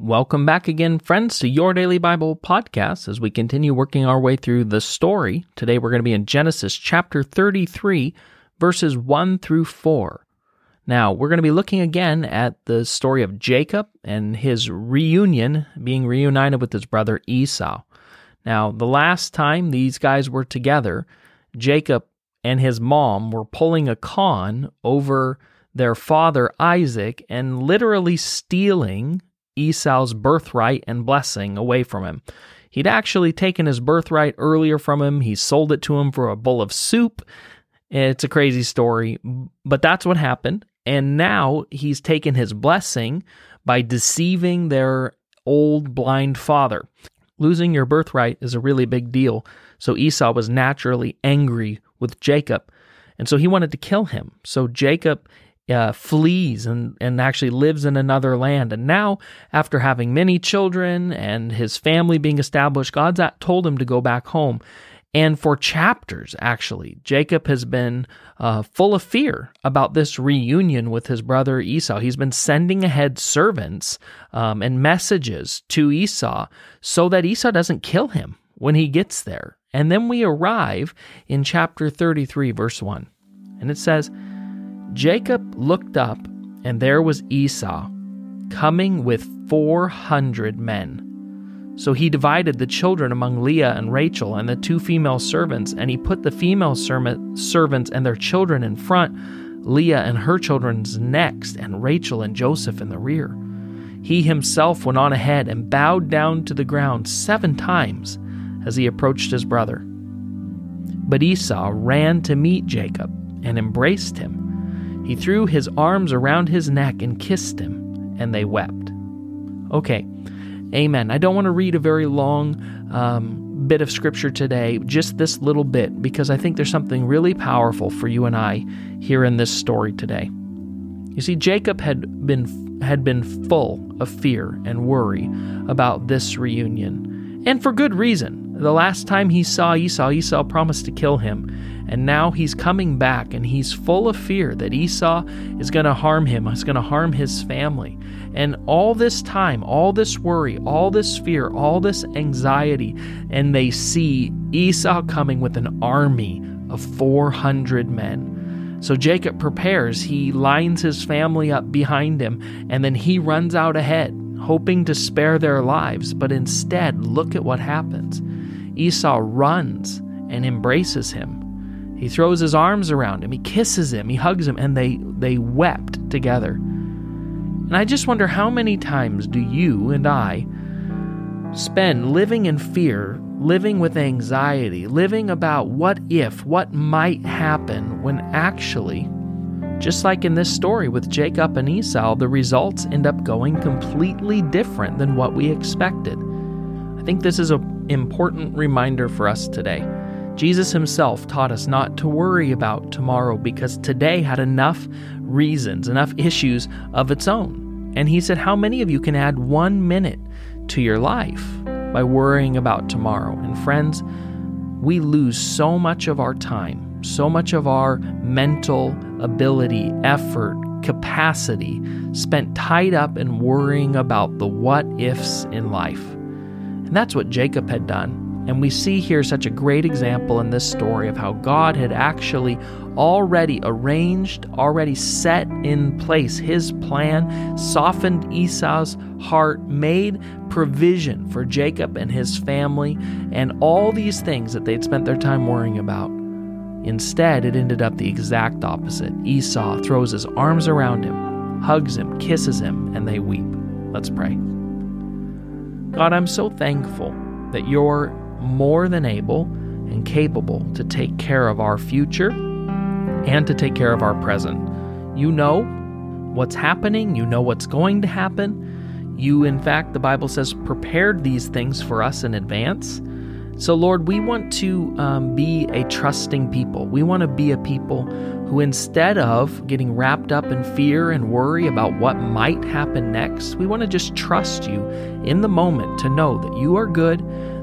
Welcome back again, friends, to your daily Bible podcast as we continue working our way through the story. Today we're going to be in Genesis chapter 33, verses 1 through 4. Now, we're going to be looking again at the story of Jacob and his reunion, being reunited with his brother Esau. Now, the last time these guys were together, Jacob and his mom were pulling a con over their father Isaac and literally stealing Esau's birthright and blessing away from him. He'd actually taken his birthright earlier from him, he sold it to him for a bowl of soup. It's a crazy story, but that's what happened. And now he's taken his blessing by deceiving their old blind father. Losing your birthright is a really big deal. So Esau was naturally angry with Jacob. And so he wanted to kill him. So Jacob uh, flees and, and actually lives in another land. And now, after having many children and his family being established, God's told him to go back home. And for chapters, actually, Jacob has been uh, full of fear about this reunion with his brother Esau. He's been sending ahead servants um, and messages to Esau so that Esau doesn't kill him when he gets there. And then we arrive in chapter 33, verse 1. And it says, Jacob looked up, and there was Esau coming with 400 men. So he divided the children among Leah and Rachel and the two female servants, and he put the female servants and their children in front, Leah and her children's next, and Rachel and Joseph in the rear. He himself went on ahead and bowed down to the ground seven times as he approached his brother. But Esau ran to meet Jacob and embraced him. He threw his arms around his neck and kissed him, and they wept. Okay, amen. I don't want to read a very long um, bit of scripture today, just this little bit, because I think there's something really powerful for you and I here in this story today. You see, Jacob had been had been full of fear and worry about this reunion, and for good reason. The last time he saw Esau, Esau promised to kill him. And now he's coming back and he's full of fear that Esau is going to harm him, is going to harm his family. And all this time, all this worry, all this fear, all this anxiety, and they see Esau coming with an army of 400 men. So Jacob prepares, he lines his family up behind him, and then he runs out ahead, hoping to spare their lives. But instead, look at what happens. Esau runs and embraces him. He throws his arms around him, he kisses him, he hugs him, and they, they wept together. And I just wonder how many times do you and I spend living in fear, living with anxiety, living about what if, what might happen, when actually, just like in this story with Jacob and Esau, the results end up going completely different than what we expected. I think this is an important reminder for us today. Jesus himself taught us not to worry about tomorrow because today had enough reasons, enough issues of its own. And he said, How many of you can add one minute to your life by worrying about tomorrow? And friends, we lose so much of our time, so much of our mental ability, effort, capacity spent tied up in worrying about the what ifs in life. And that's what Jacob had done. And we see here such a great example in this story of how God had actually already arranged, already set in place his plan, softened Esau's heart, made provision for Jacob and his family, and all these things that they'd spent their time worrying about. Instead, it ended up the exact opposite. Esau throws his arms around him, hugs him, kisses him, and they weep. Let's pray. God, I'm so thankful that you're more than able and capable to take care of our future and to take care of our present. You know what's happening, you know what's going to happen. You, in fact, the Bible says, prepared these things for us in advance. So, Lord, we want to um, be a trusting people. We want to be a people who, instead of getting wrapped up in fear and worry about what might happen next, we want to just trust you in the moment to know that you are good,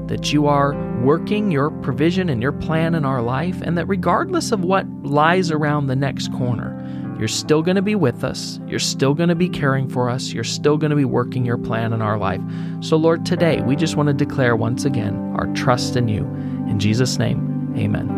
that you are working your provision and your plan in our life, and that regardless of what lies around the next corner, You're still going to be with us. You're still going to be caring for us. You're still going to be working your plan in our life. So, Lord, today we just want to declare once again our trust in you. In Jesus' name, amen.